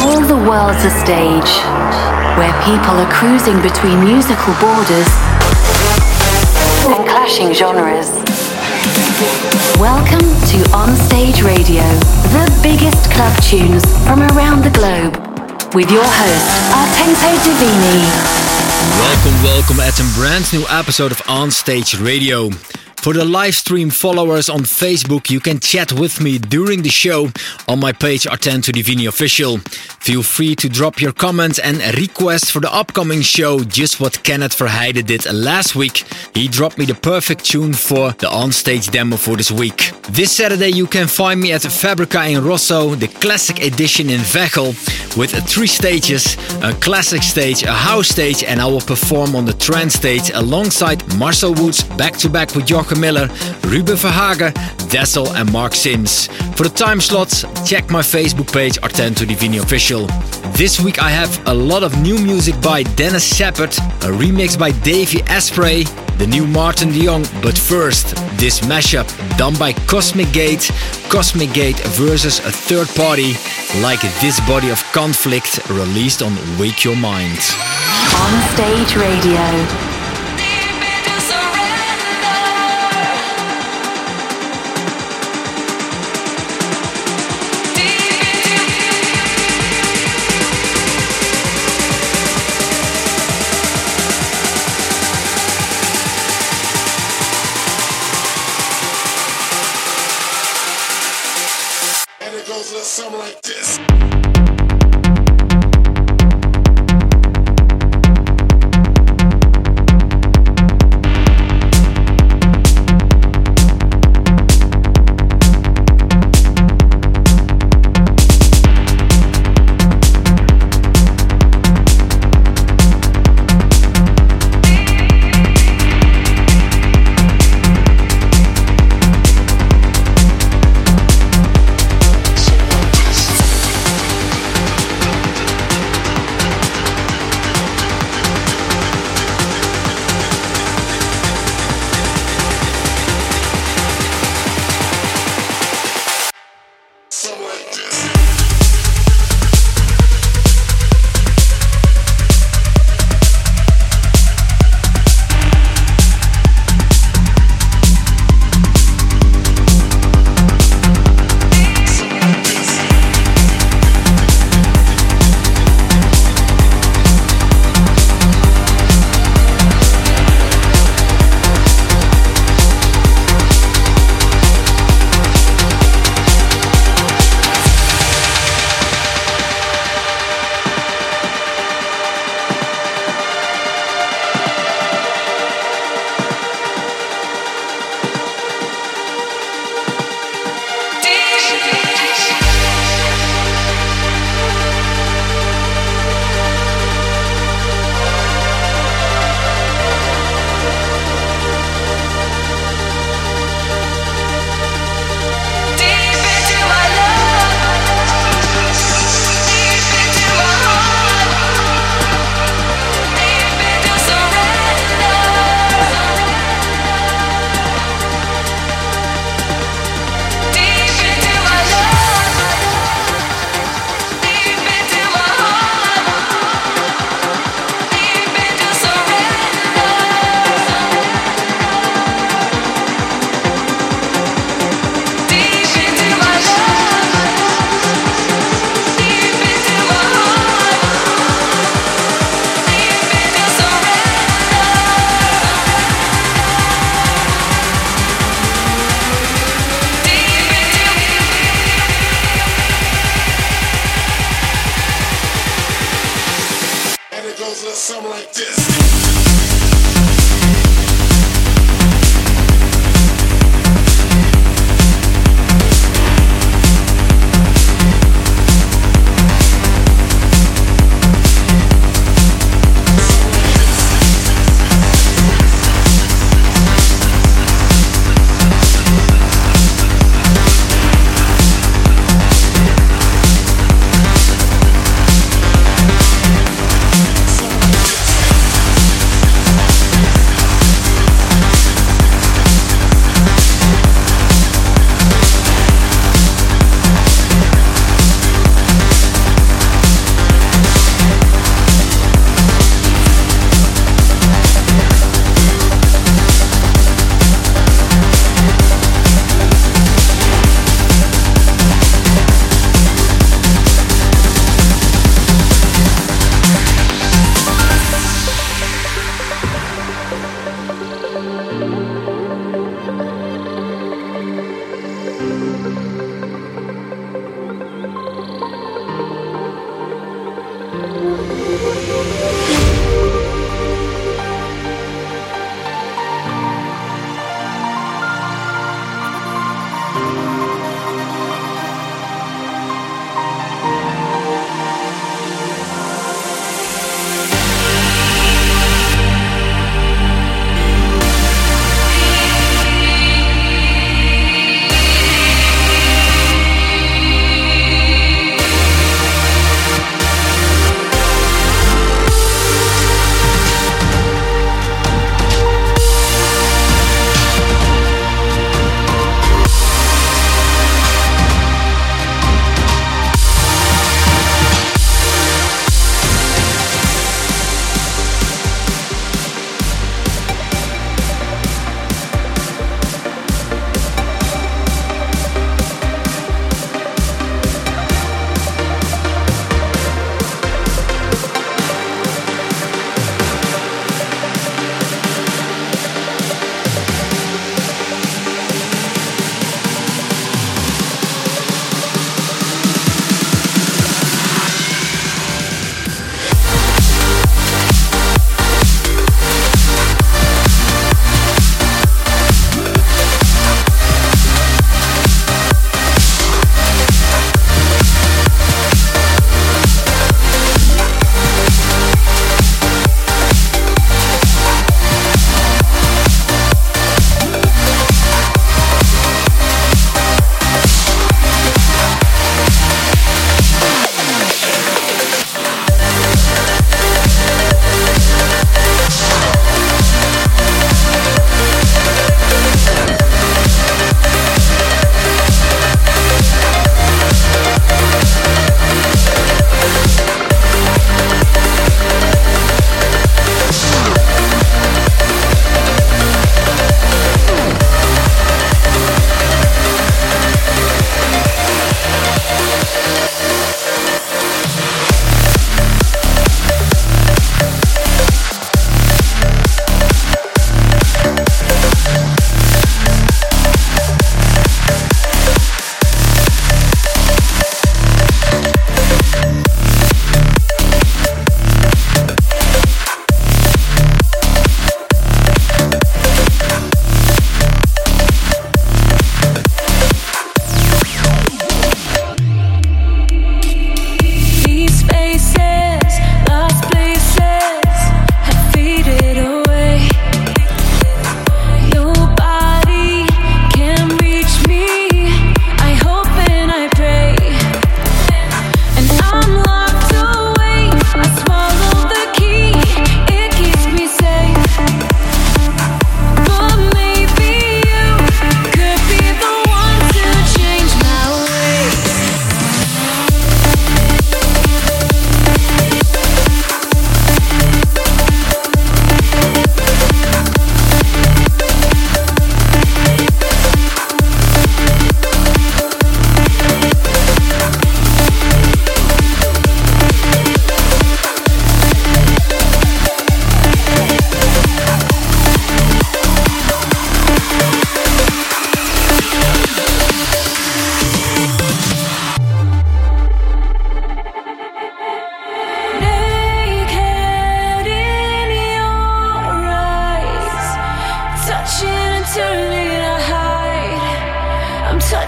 All the world's a stage where people are cruising between musical borders and clashing genres. Welcome to On Stage Radio, the biggest club tunes from around the globe, with your host, Artento Divini. Welcome, welcome at a brand new episode of On Stage Radio. For the live stream followers on Facebook, you can chat with me during the show on my page Artento Divini Official. Feel free to drop your comments and requests for the upcoming show, just what Kenneth Verheide did last week. He dropped me the perfect tune for the on-stage demo for this week. This Saturday you can find me at Fabrica in Rosso, the classic edition in Veghel, with three stages, a classic stage, a house stage, and I will perform on the trance stage alongside Marcel Woods, back to back with Joachim Miller, Ruben Verhagen, Dessel and Mark Sims. For the time slots, check my Facebook page Artento Divini Official. This week I have a lot of new music by Dennis Sheperd, a remix by Davey Asprey, the new Martin de Jong, but first, this mashup done by Cosmic Gate, Cosmic Gate versus a third party, like this body of conflict released on Wake Your Mind. On Stage Radio.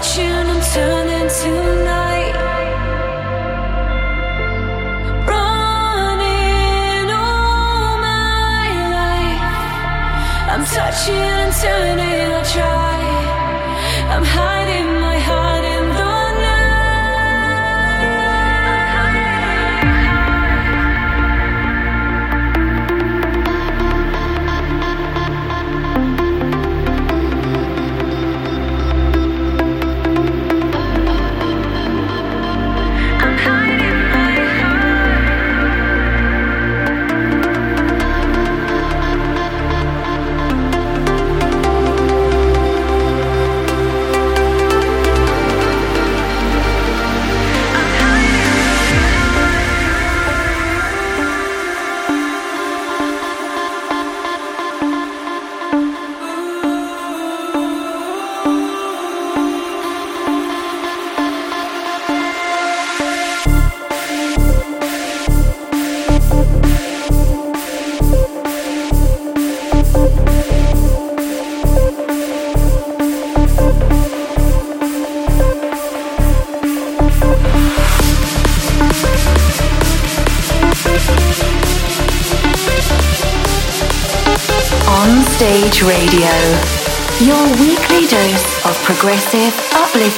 watching them turn into. Running all my life. I'm touching and turning, I try.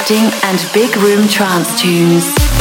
Uplifting, and big room trance tunes.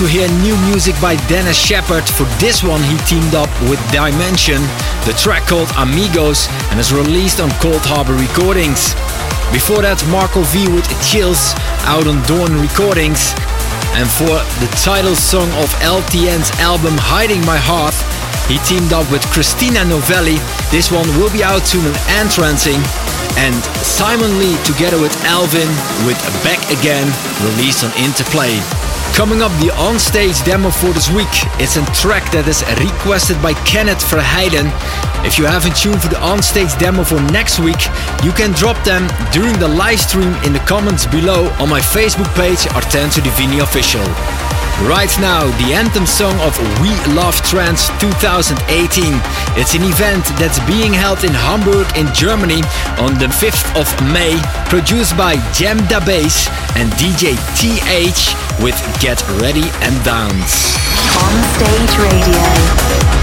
To hear new music by Dennis Sheperd. For this one, he teamed up with Dimension, the track called Amigos, and is released on Coldharbour Recordings. Before that, Marco V with Chills out on Dawn Recordings. And for the title song of LTN's album Hiding My Heart, he teamed up with Christina Novelli. This one will be out soon on Entrancing. And Simon Lee together with Alvin with Back Again, released on Interplay. Coming up, the on-stage demo for this week. It's a track that is requested by Kenneth Verheiden. If you haven't tuned for the on-stage demo for next week, you can drop them during the live stream in the comments below on my Facebook page, Artento Divini Official. Right now, the anthem song of We Love Trance 2018. It's an event that's being held in Hamburg in Germany on the 5th of May, produced by Jam Da Bass and DJ TH with Get Ready and Dance. On Stage Radio.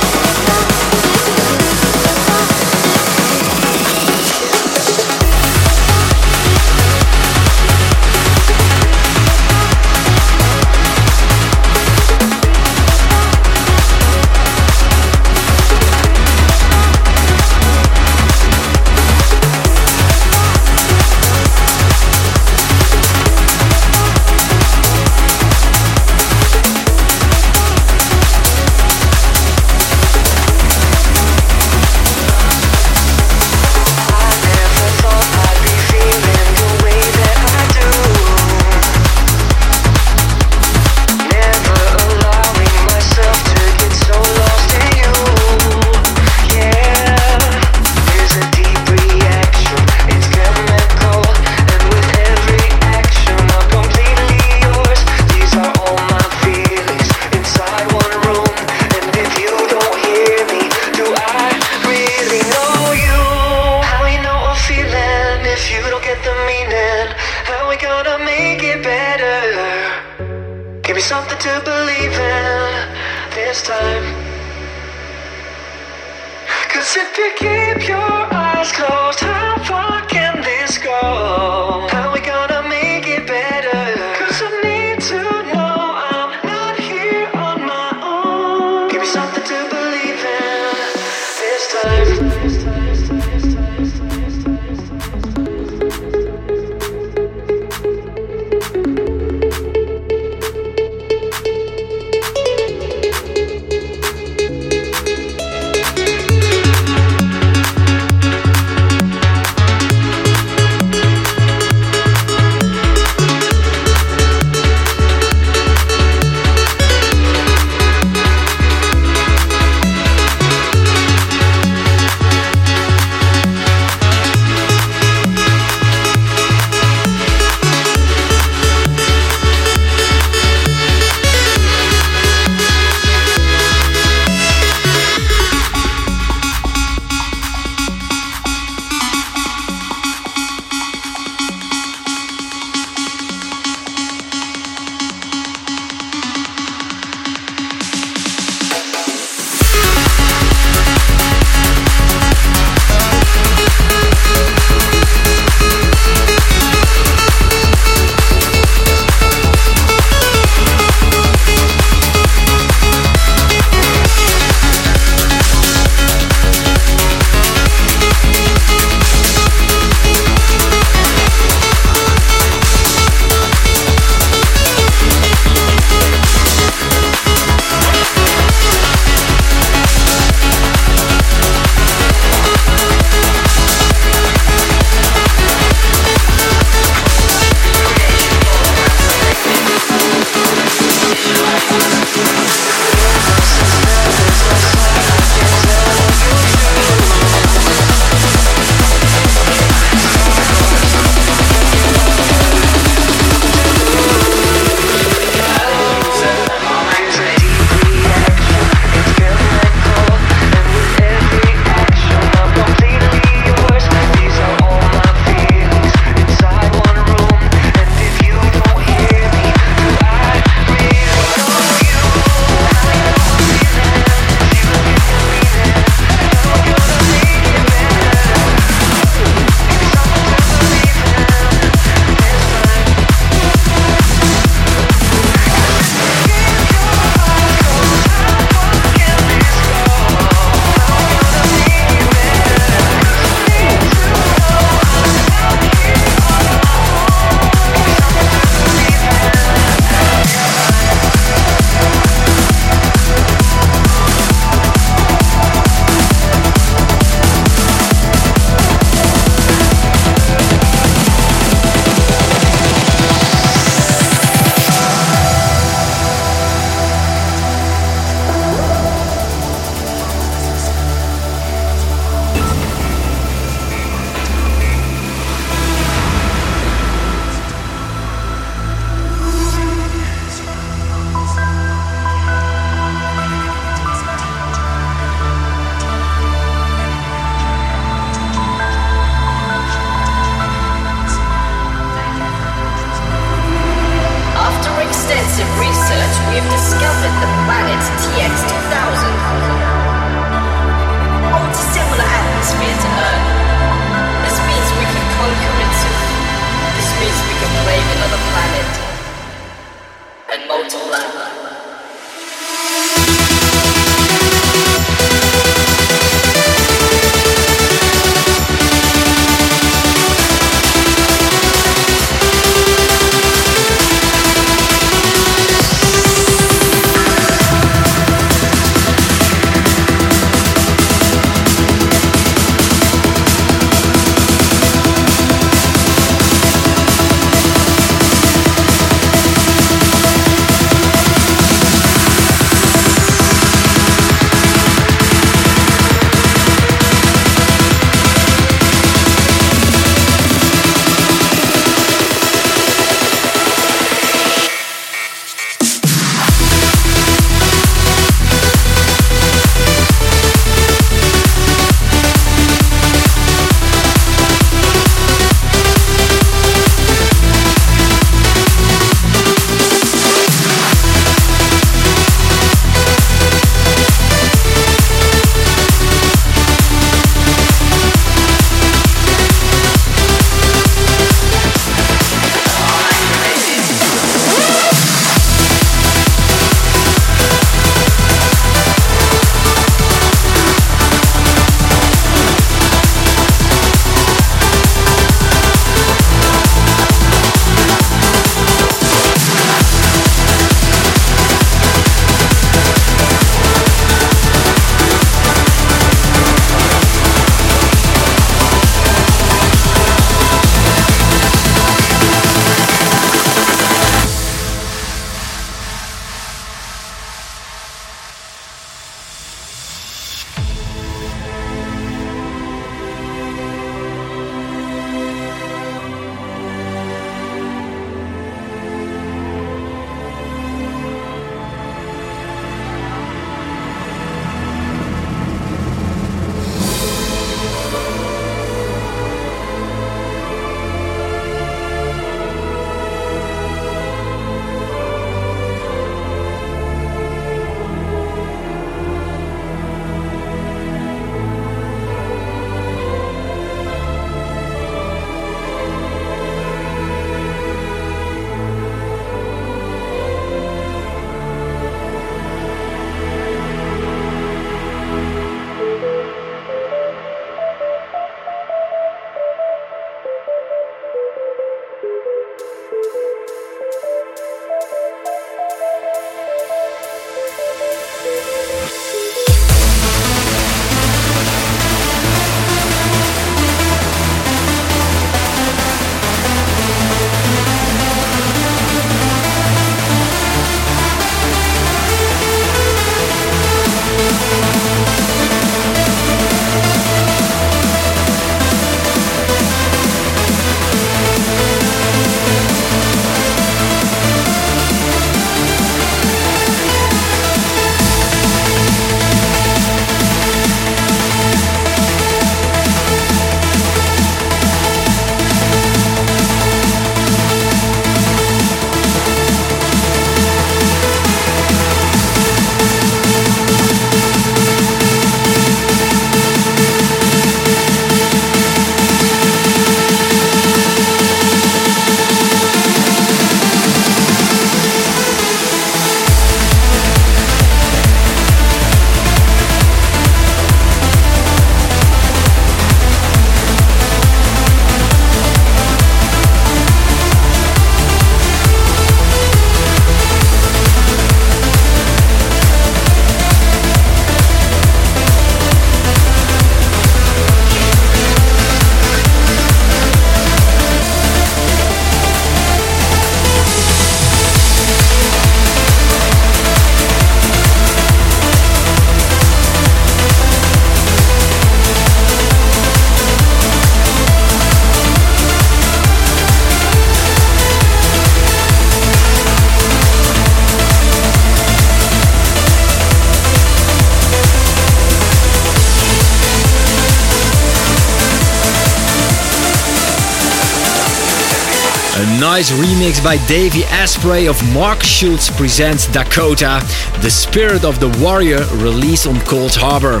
Remix by Davey Asprey of Markus Schulz presents Dakota, the spirit of the warrior, released on Coldharbour.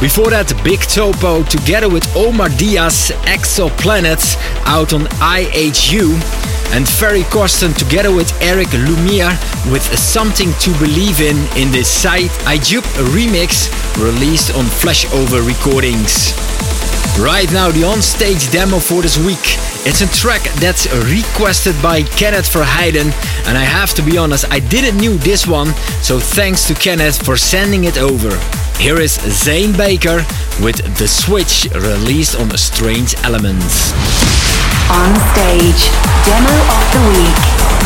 Before that, Big Topo together with Omar Diaz, Exoplanets, out on IHU. And Ferry Corsten together with Eric Lumiere with Something to Believe in in the Side Ajup remix released on Flashover Recordings. Right now, the on-stage demo for this week. It's a track that's requested by Kenneth Verheiden, and I have to be honest, I didn't knew this one, so thanks to Kenneth for sending it over. Here is Zane Baker with The Switch, released on Strange Elements. On stage, demo of the week.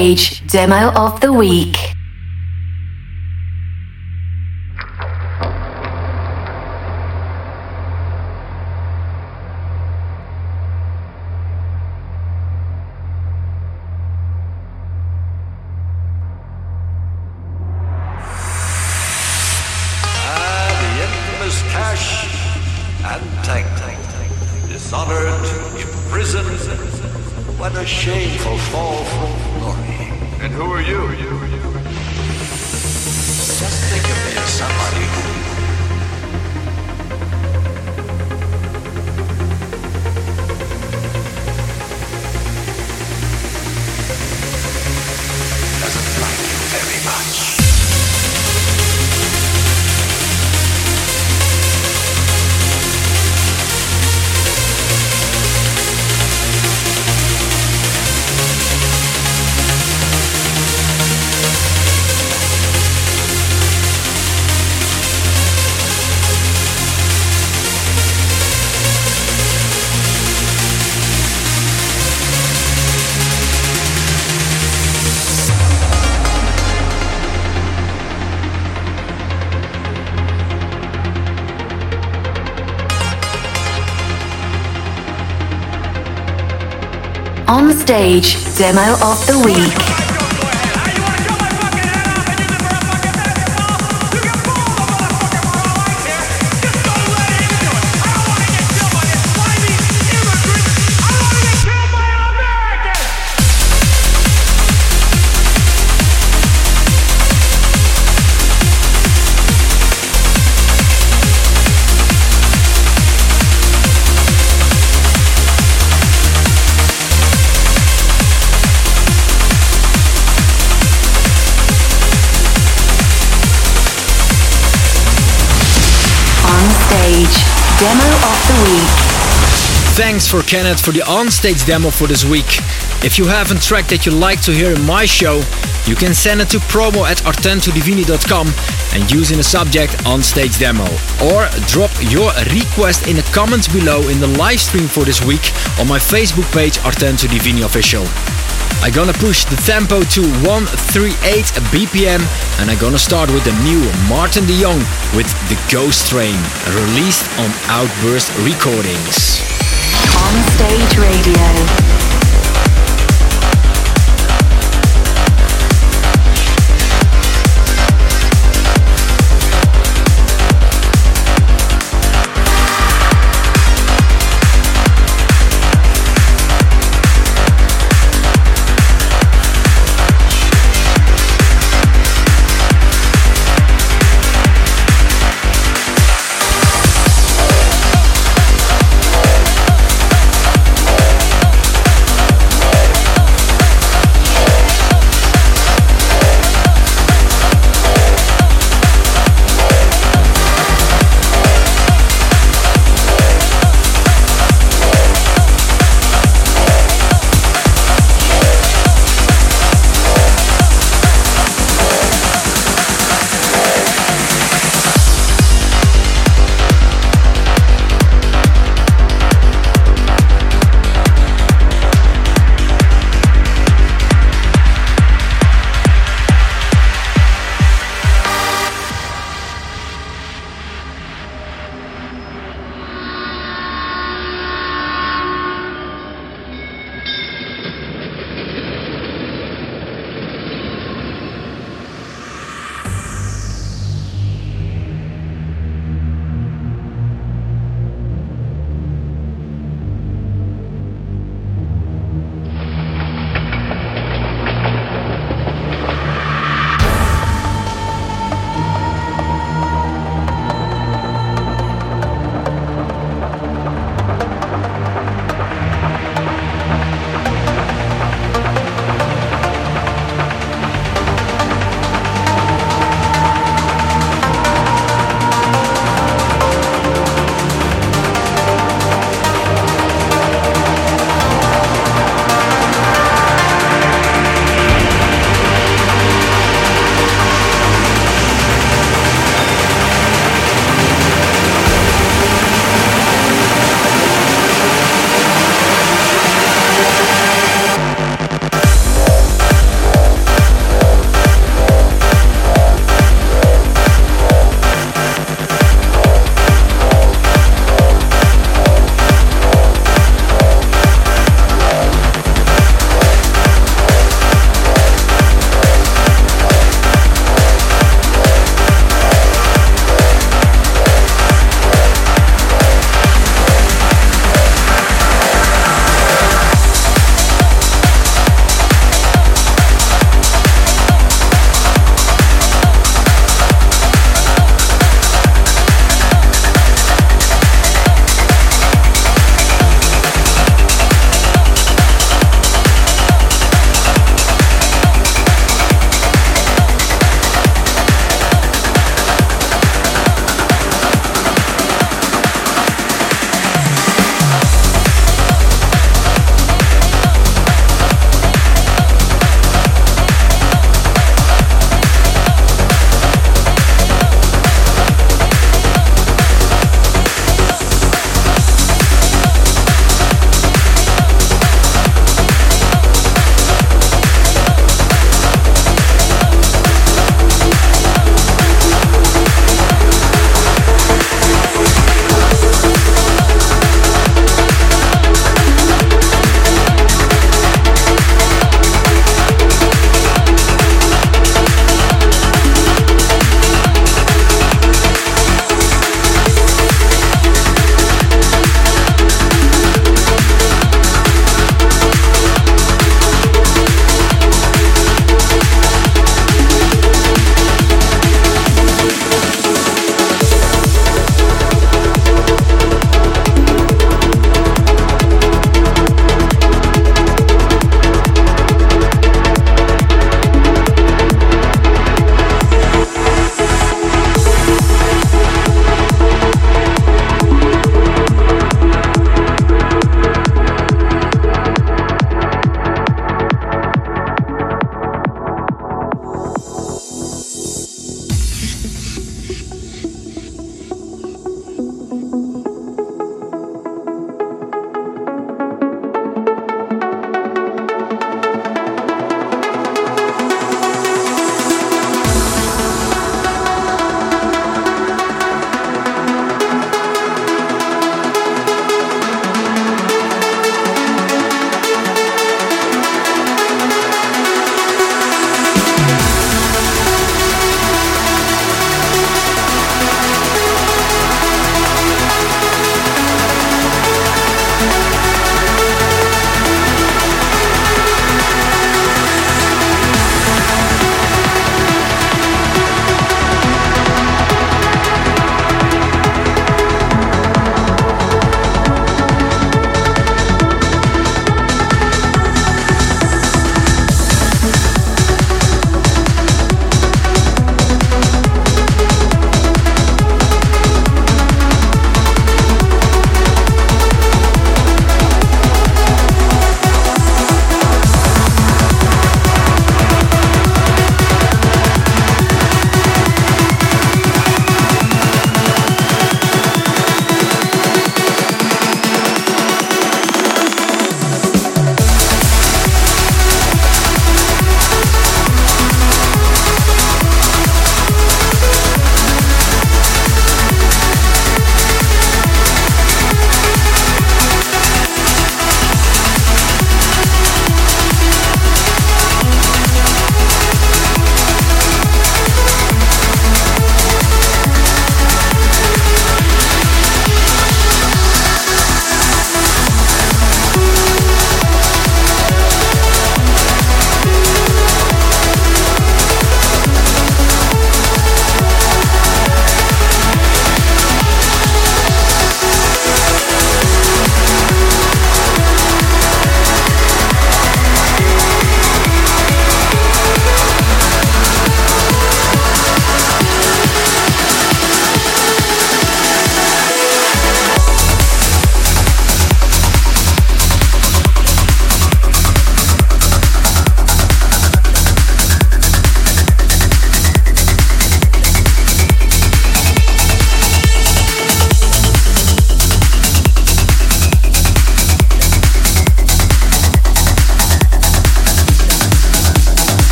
Stage, demo of the week. Stage, demo of the week. Demo of the Week. Thanks for Kenneth for the on-stage demo for this week. If you have a track that you'd like to hear in my show, you can send it to promo at artentodivini.com and use in the subject on-stage demo. Or drop your request in the comments below in the live stream for this week on my Facebook page Artento Divini Official. I'm gonna push the tempo to 138 BPM and I'm gonna start with the new Maarten de Jong with The Ghost Train, released on Outburst Recordings. On Stage Radio.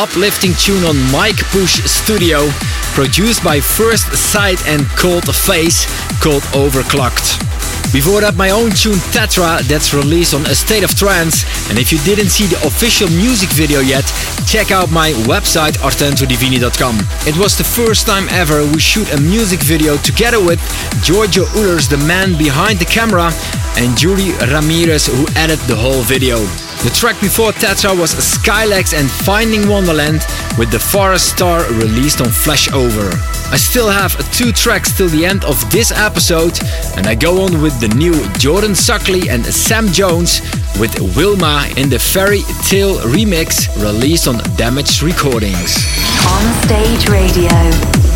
Uplifting tune on Mike Push Studio, produced by First Sight and Cold Face, called Overclocked. Before that, my own tune Tetra that's released on A State of Trance. And if you didn't see the official music video yet, check out my website artentodivini.com. It was the first time ever we shoot a music video together with Giorgio Ullers, the man behind the camera, and Yuri Ramirez, who edited the whole video. The track before Tetra was Skylax and Finding Wonderland with the Forest Star released on Flashover. I still have two tracks till the end of this episode and I go on with the new Jordan Suckley and Sam Jones with Wilma in the Fairy Tale remix released on Damaged Recordings. On Stage Radio.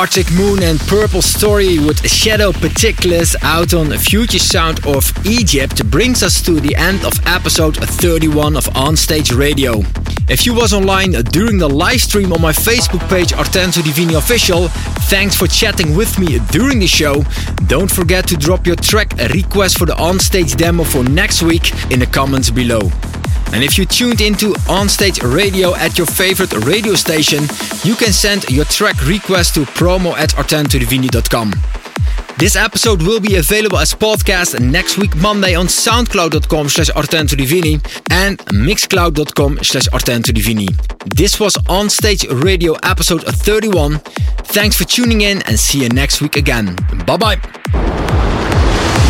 Arctic Moon and Purple Story with Shadow Particulars out on Future Sound of Egypt brings us to the end of episode 31 of Onstage Radio. If you was online during the live stream on my Facebook page Artento Divini Official, thanks for chatting with me during the show. Don't forget to drop your track request for the onstage demo for next week in the comments below. And if you tuned into Onstage Radio at your favorite radio station, you can send your track request to promo at artentodivini.com. This episode will be available as podcast next week Monday on soundcloud.com slash artentodivini and mixcloud.com slash artentodivini. This was Onstage Radio episode 31. Thanks for tuning in and see you next week again. Bye bye.